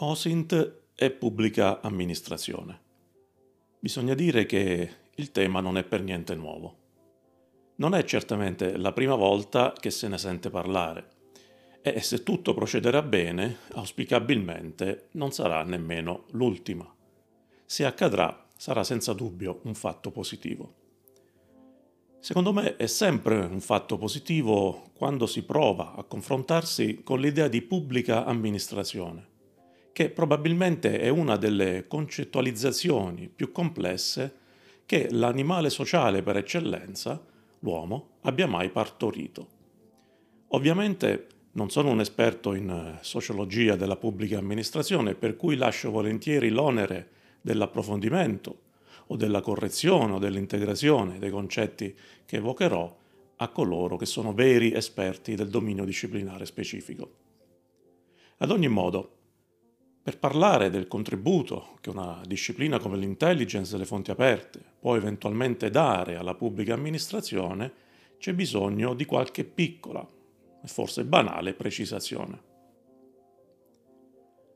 OSINT e pubblica amministrazione. Bisogna dire che il tema non è per niente nuovo. Non è certamente la prima volta che se ne sente parlare e se tutto procederà bene, auspicabilmente non sarà nemmeno l'ultima. Se accadrà, sarà senza dubbio un fatto positivo. Secondo me è sempre un fatto positivo quando si prova a confrontarsi con l'idea di pubblica amministrazione che probabilmente è una delle concettualizzazioni più complesse che l'animale sociale per eccellenza, l'uomo, abbia mai partorito. Ovviamente non sono un esperto in eh, sociologia della pubblica amministrazione, per cui lascio volentieri l'onere dell'approfondimento o della correzione o dell'integrazione dei concetti che evocherò a coloro che sono veri esperti del dominio disciplinare specifico. Ad ogni modo, per parlare del contributo che una disciplina come l'intelligence delle fonti aperte può eventualmente dare alla pubblica amministrazione, c'è bisogno di qualche piccola e forse banale precisazione.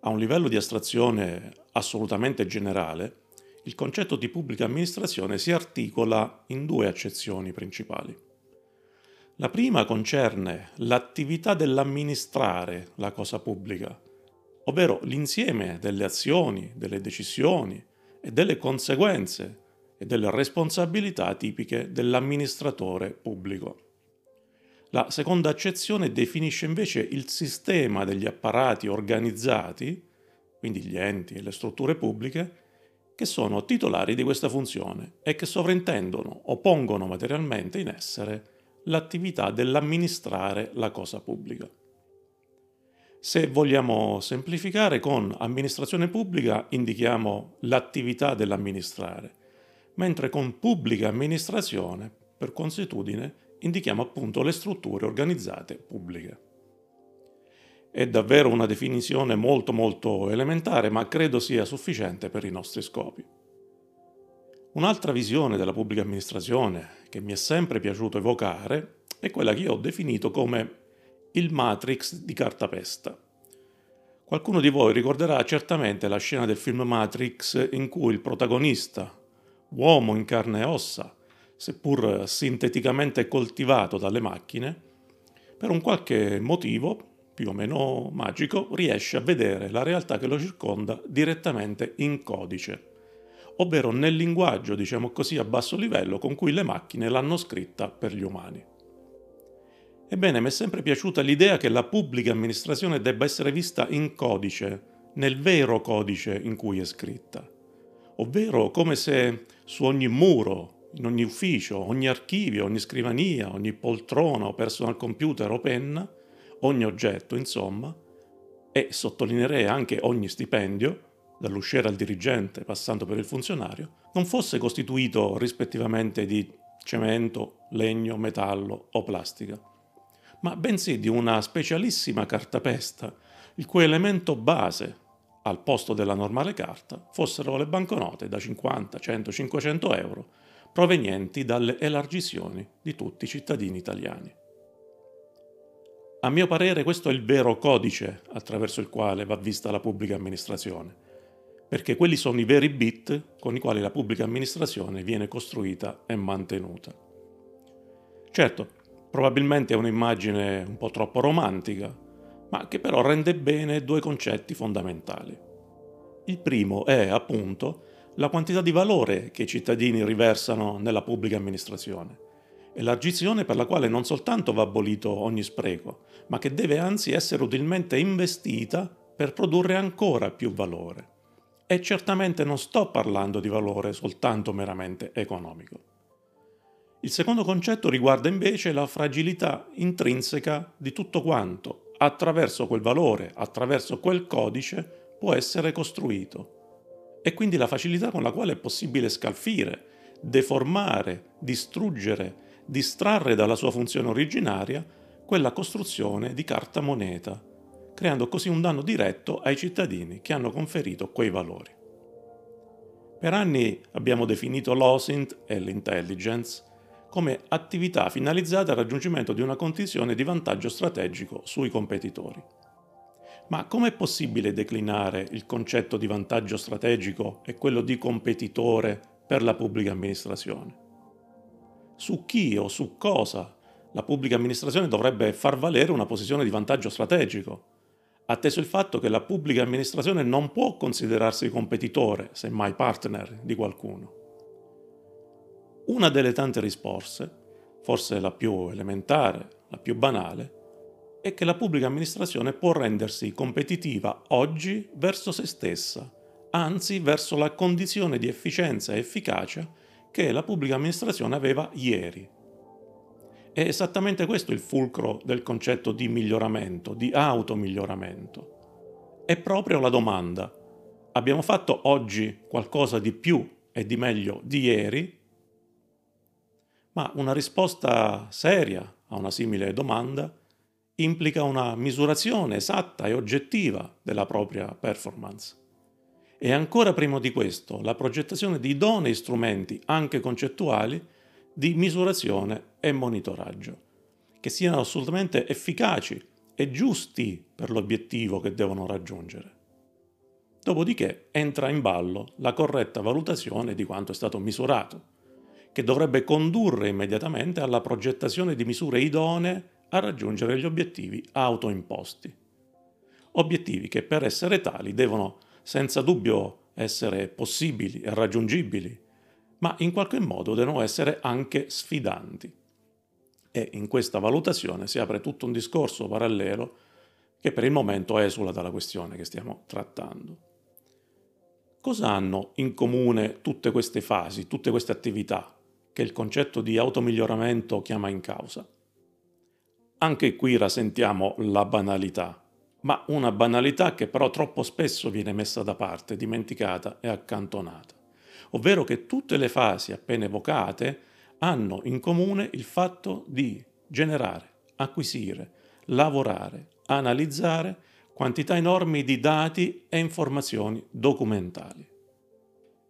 A un livello di astrazione assolutamente generale, il concetto di pubblica amministrazione si articola in due accezioni principali. La prima concerne l'attività dell'amministrare la cosa pubblica, ovvero l'insieme delle azioni, delle decisioni e delle conseguenze e delle responsabilità tipiche dell'amministratore pubblico. La seconda accezione definisce invece il sistema degli apparati organizzati, quindi gli enti e le strutture pubbliche, che sono titolari di questa funzione e che sovrintendono o pongono materialmente in essere l'attività dell'amministrare la cosa pubblica. Se vogliamo semplificare, con amministrazione pubblica indichiamo l'attività dell'amministrare, mentre con pubblica amministrazione, per consuetudine, indichiamo appunto le strutture organizzate pubbliche. È davvero una definizione molto molto elementare, ma credo sia sufficiente per i nostri scopi. Un'altra visione della pubblica amministrazione che mi è sempre piaciuto evocare è quella che io ho definito come il Matrix di cartapesta. Qualcuno di voi ricorderà certamente la scena del film Matrix in cui il protagonista, uomo in carne e ossa, seppur sinteticamente coltivato dalle macchine, per un qualche motivo, più o meno magico, riesce a vedere la realtà che lo circonda direttamente in codice, ovvero nel linguaggio, diciamo così, a basso livello con cui le macchine l'hanno scritta per gli umani. Ebbene, mi è sempre piaciuta l'idea che la pubblica amministrazione debba essere vista in codice, nel vero codice in cui è scritta, ovvero come se su ogni muro, in ogni ufficio, ogni archivio, ogni scrivania, ogni poltrona o personal computer o penna, ogni oggetto, insomma, e sottolineerei anche ogni stipendio, dall'usciere al dirigente passando per il funzionario, non fosse costituito rispettivamente di cemento, legno, metallo o plastica ma bensì di una specialissima cartapesta, il cui elemento base, al posto della normale carta, fossero le banconote da 50, 100, 500 euro, provenienti dalle elargizioni di tutti i cittadini italiani. A mio parere questo è il vero codice attraverso il quale va vista la pubblica amministrazione, perché quelli sono i veri bit con i quali la pubblica amministrazione viene costruita e mantenuta. Certo, Probabilmente è un'immagine un po' troppo romantica, ma che però rende bene due concetti fondamentali. Il primo è, appunto, la quantità di valore che i cittadini riversano nella pubblica amministrazione e l'argizione per la quale non soltanto va abolito ogni spreco, ma che deve anzi essere utilmente investita per produrre ancora più valore. E certamente non sto parlando di valore soltanto meramente economico. Il secondo concetto riguarda invece la fragilità intrinseca di tutto quanto, attraverso quel valore, attraverso quel codice, può essere costruito. E quindi la facilità con la quale è possibile scalfire, deformare, distruggere, distrarre dalla sua funzione originaria quella costruzione di carta moneta, creando così un danno diretto ai cittadini che hanno conferito quei valori. Per anni abbiamo definito l'OSINT e l'intelligence come attività finalizzate al raggiungimento di una condizione di vantaggio strategico sui competitori. Ma com'è possibile declinare il concetto di vantaggio strategico e quello di competitore per la pubblica amministrazione? Su chi o su cosa la pubblica amministrazione dovrebbe far valere una posizione di vantaggio strategico, atteso il fatto che la pubblica amministrazione non può considerarsi competitore, semmai partner di qualcuno. Una delle tante risposte, forse la più elementare, la più banale, è che la pubblica amministrazione può rendersi competitiva oggi verso se stessa, anzi verso la condizione di efficienza e efficacia che la pubblica amministrazione aveva ieri. È esattamente questo il fulcro del concetto di miglioramento, di automiglioramento. È proprio la domanda. Abbiamo fatto oggi qualcosa di più e di meglio di ieri? Ma una risposta seria a una simile domanda implica una misurazione esatta e oggettiva della propria performance. E ancora prima di questo, la progettazione di idonei strumenti, anche concettuali, di misurazione e monitoraggio, che siano assolutamente efficaci e giusti per l'obiettivo che devono raggiungere. Dopodiché entra in ballo la corretta valutazione di quanto è stato misurato, che dovrebbe condurre immediatamente alla progettazione di misure idonee a raggiungere gli obiettivi autoimposti. Obiettivi che per essere tali devono senza dubbio essere possibili e raggiungibili ma in qualche modo devono essere anche sfidanti. E in questa valutazione si apre tutto un discorso parallelo che per il momento esula dalla questione che stiamo trattando. Cosa hanno in comune tutte queste fasi, tutte queste attività che il concetto di automiglioramento chiama in causa? Anche qui rasentiamo la banalità, ma una banalità che però troppo spesso viene messa da parte, dimenticata e accantonata ovvero che tutte le fasi appena evocate hanno in comune il fatto di generare, acquisire, lavorare, analizzare quantità enormi di dati e informazioni documentali.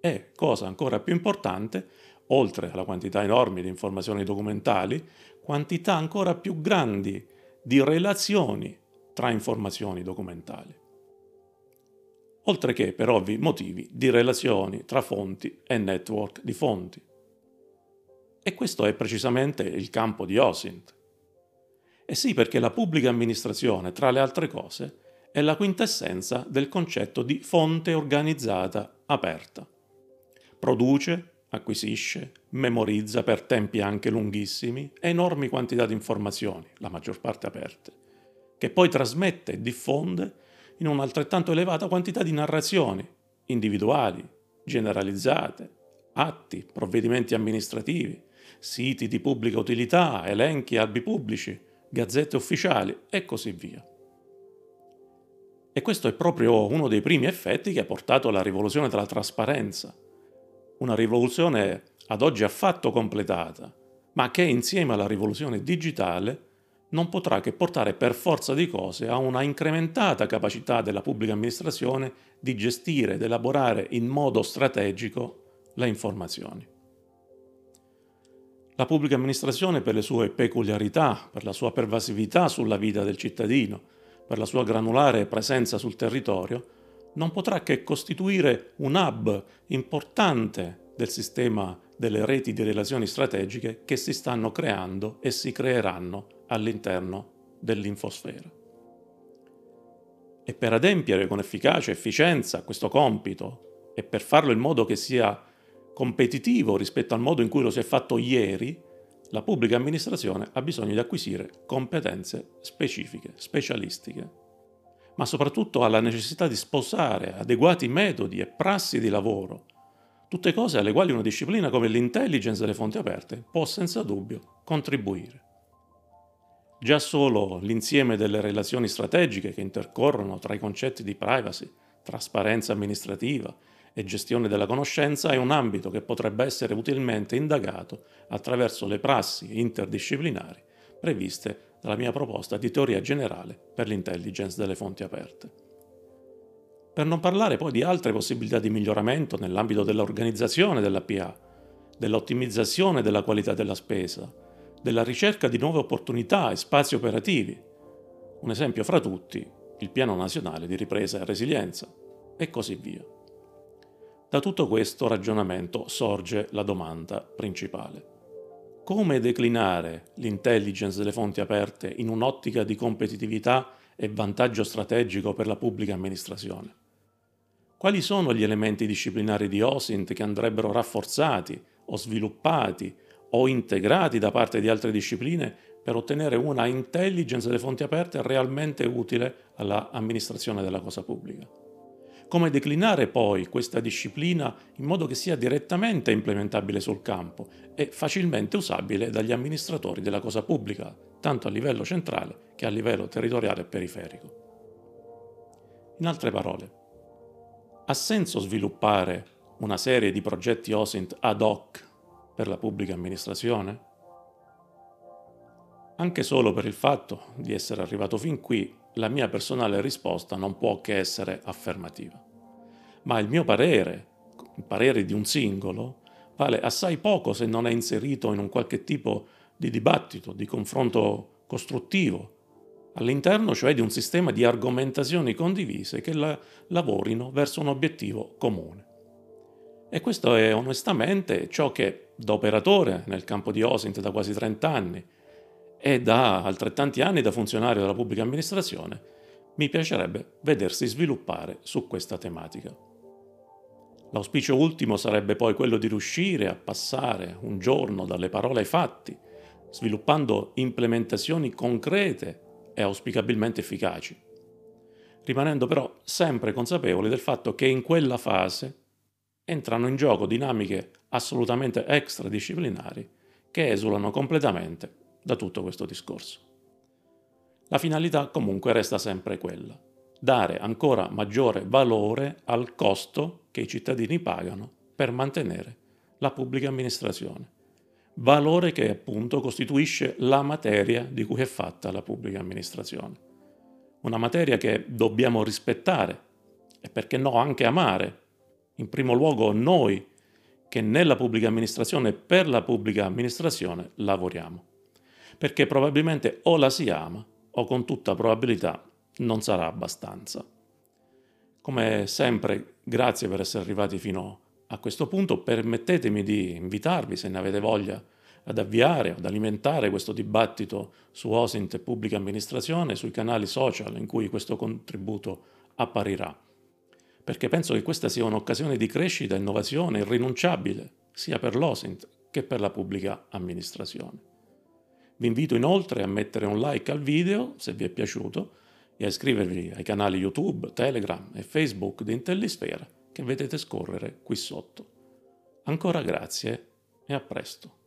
E, cosa ancora più importante, oltre alla quantità enorme di informazioni documentali, quantità ancora più grandi di relazioni tra informazioni documentali oltre che per ovvi motivi di relazioni tra fonti e network di fonti. E questo è precisamente il campo di OSINT. E sì, perché la pubblica amministrazione, tra le altre cose, è la quintessenza del concetto di fonte organizzata aperta. Produce, acquisisce, memorizza per tempi anche lunghissimi enormi quantità di informazioni, la maggior parte aperte, che poi trasmette e diffonde in un'altrettanto elevata quantità di narrazioni, individuali, generalizzate, atti, provvedimenti amministrativi, siti di pubblica utilità, elenchi, albi pubblici, gazzette ufficiali e così via. E questo è proprio uno dei primi effetti che ha portato alla rivoluzione della trasparenza, una rivoluzione ad oggi affatto completata, ma che insieme alla rivoluzione digitale non potrà che portare per forza di cose a una incrementata capacità della pubblica amministrazione di gestire ed elaborare in modo strategico le informazioni. La pubblica amministrazione per le sue peculiarità, per la sua pervasività sulla vita del cittadino, per la sua granulare presenza sul territorio, non potrà che costituire un hub importante del sistema delle reti di relazioni strategiche che si stanno creando e si creeranno all'interno dell'infosfera. E per adempiere con efficacia e efficienza questo compito e per farlo in modo che sia competitivo rispetto al modo in cui lo si è fatto ieri, la pubblica amministrazione ha bisogno di acquisire competenze specifiche, specialistiche, ma soprattutto ha la necessità di sposare adeguati metodi e prassi di lavoro, tutte cose alle quali una disciplina come l'intelligence delle fonti aperte può senza dubbio contribuire. Già solo l'insieme delle relazioni strategiche che intercorrono tra i concetti di privacy, trasparenza amministrativa e gestione della conoscenza è un ambito che potrebbe essere utilmente indagato attraverso le prassi interdisciplinari previste dalla mia proposta di teoria generale per l'intelligence delle fonti aperte. Per non parlare poi di altre possibilità di miglioramento nell'ambito dell'organizzazione della PA, dell'ottimizzazione della qualità della spesa, della ricerca di nuove opportunità e spazi operativi. Un esempio fra tutti, il Piano Nazionale di Ripresa e Resilienza e così via. Da tutto questo ragionamento sorge la domanda principale. Come declinare l'intelligence delle fonti aperte in un'ottica di competitività e vantaggio strategico per la pubblica amministrazione? Quali sono gli elementi disciplinari di OSINT che andrebbero rafforzati o sviluppati o integrati da parte di altre discipline per ottenere una intelligence delle fonti aperte realmente utile all'amministrazione della cosa pubblica? Come declinare poi questa disciplina in modo che sia direttamente implementabile sul campo e facilmente usabile dagli amministratori della cosa pubblica, tanto a livello centrale che a livello territoriale e periferico. In altre parole, ha senso sviluppare una serie di progetti OSINT ad hoc per la pubblica amministrazione? Anche solo per il fatto di essere arrivato fin qui la mia personale risposta non può che essere affermativa. Ma il mio parere, il parere di un singolo, vale assai poco se non è inserito in un qualche tipo di dibattito, di confronto costruttivo, all'interno cioè di un sistema di argomentazioni condivise che la, lavorino verso un obiettivo comune. E questo è onestamente ciò che, da operatore nel campo di OSINT da quasi 30 anni, e da altrettanti anni da funzionario della pubblica amministrazione, mi piacerebbe vedersi sviluppare su questa tematica. L'auspicio ultimo sarebbe poi quello di riuscire a passare un giorno dalle parole ai fatti, sviluppando implementazioni concrete e auspicabilmente efficaci, rimanendo però sempre consapevoli del fatto che in quella fase entrano in gioco dinamiche assolutamente extradisciplinari che esulano completamente da tutto questo discorso. La finalità comunque resta sempre quella, dare ancora maggiore valore al costo che i cittadini pagano per mantenere la pubblica amministrazione. Valore che appunto costituisce la materia di cui è fatta la pubblica amministrazione. Una materia che dobbiamo rispettare e perché no anche amare. In primo luogo noi che nella pubblica amministrazione e per la pubblica amministrazione lavoriamo perché probabilmente o la si ama o con tutta probabilità non sarà abbastanza. Come sempre, grazie per essere arrivati fino a questo punto, permettetemi di invitarvi, se ne avete voglia, ad avviare, ad alimentare questo dibattito su OSINT e pubblica amministrazione sui canali social in cui questo contributo apparirà. Perché penso che questa sia un'occasione di crescita e innovazione irrinunciabile, sia per l'OSINT che per la pubblica amministrazione. Vi invito inoltre a mettere un like al video se vi è piaciuto e a iscrivervi ai canali YouTube, Telegram e Facebook di Intellisfera che vedete scorrere qui sotto. Ancora grazie e a presto.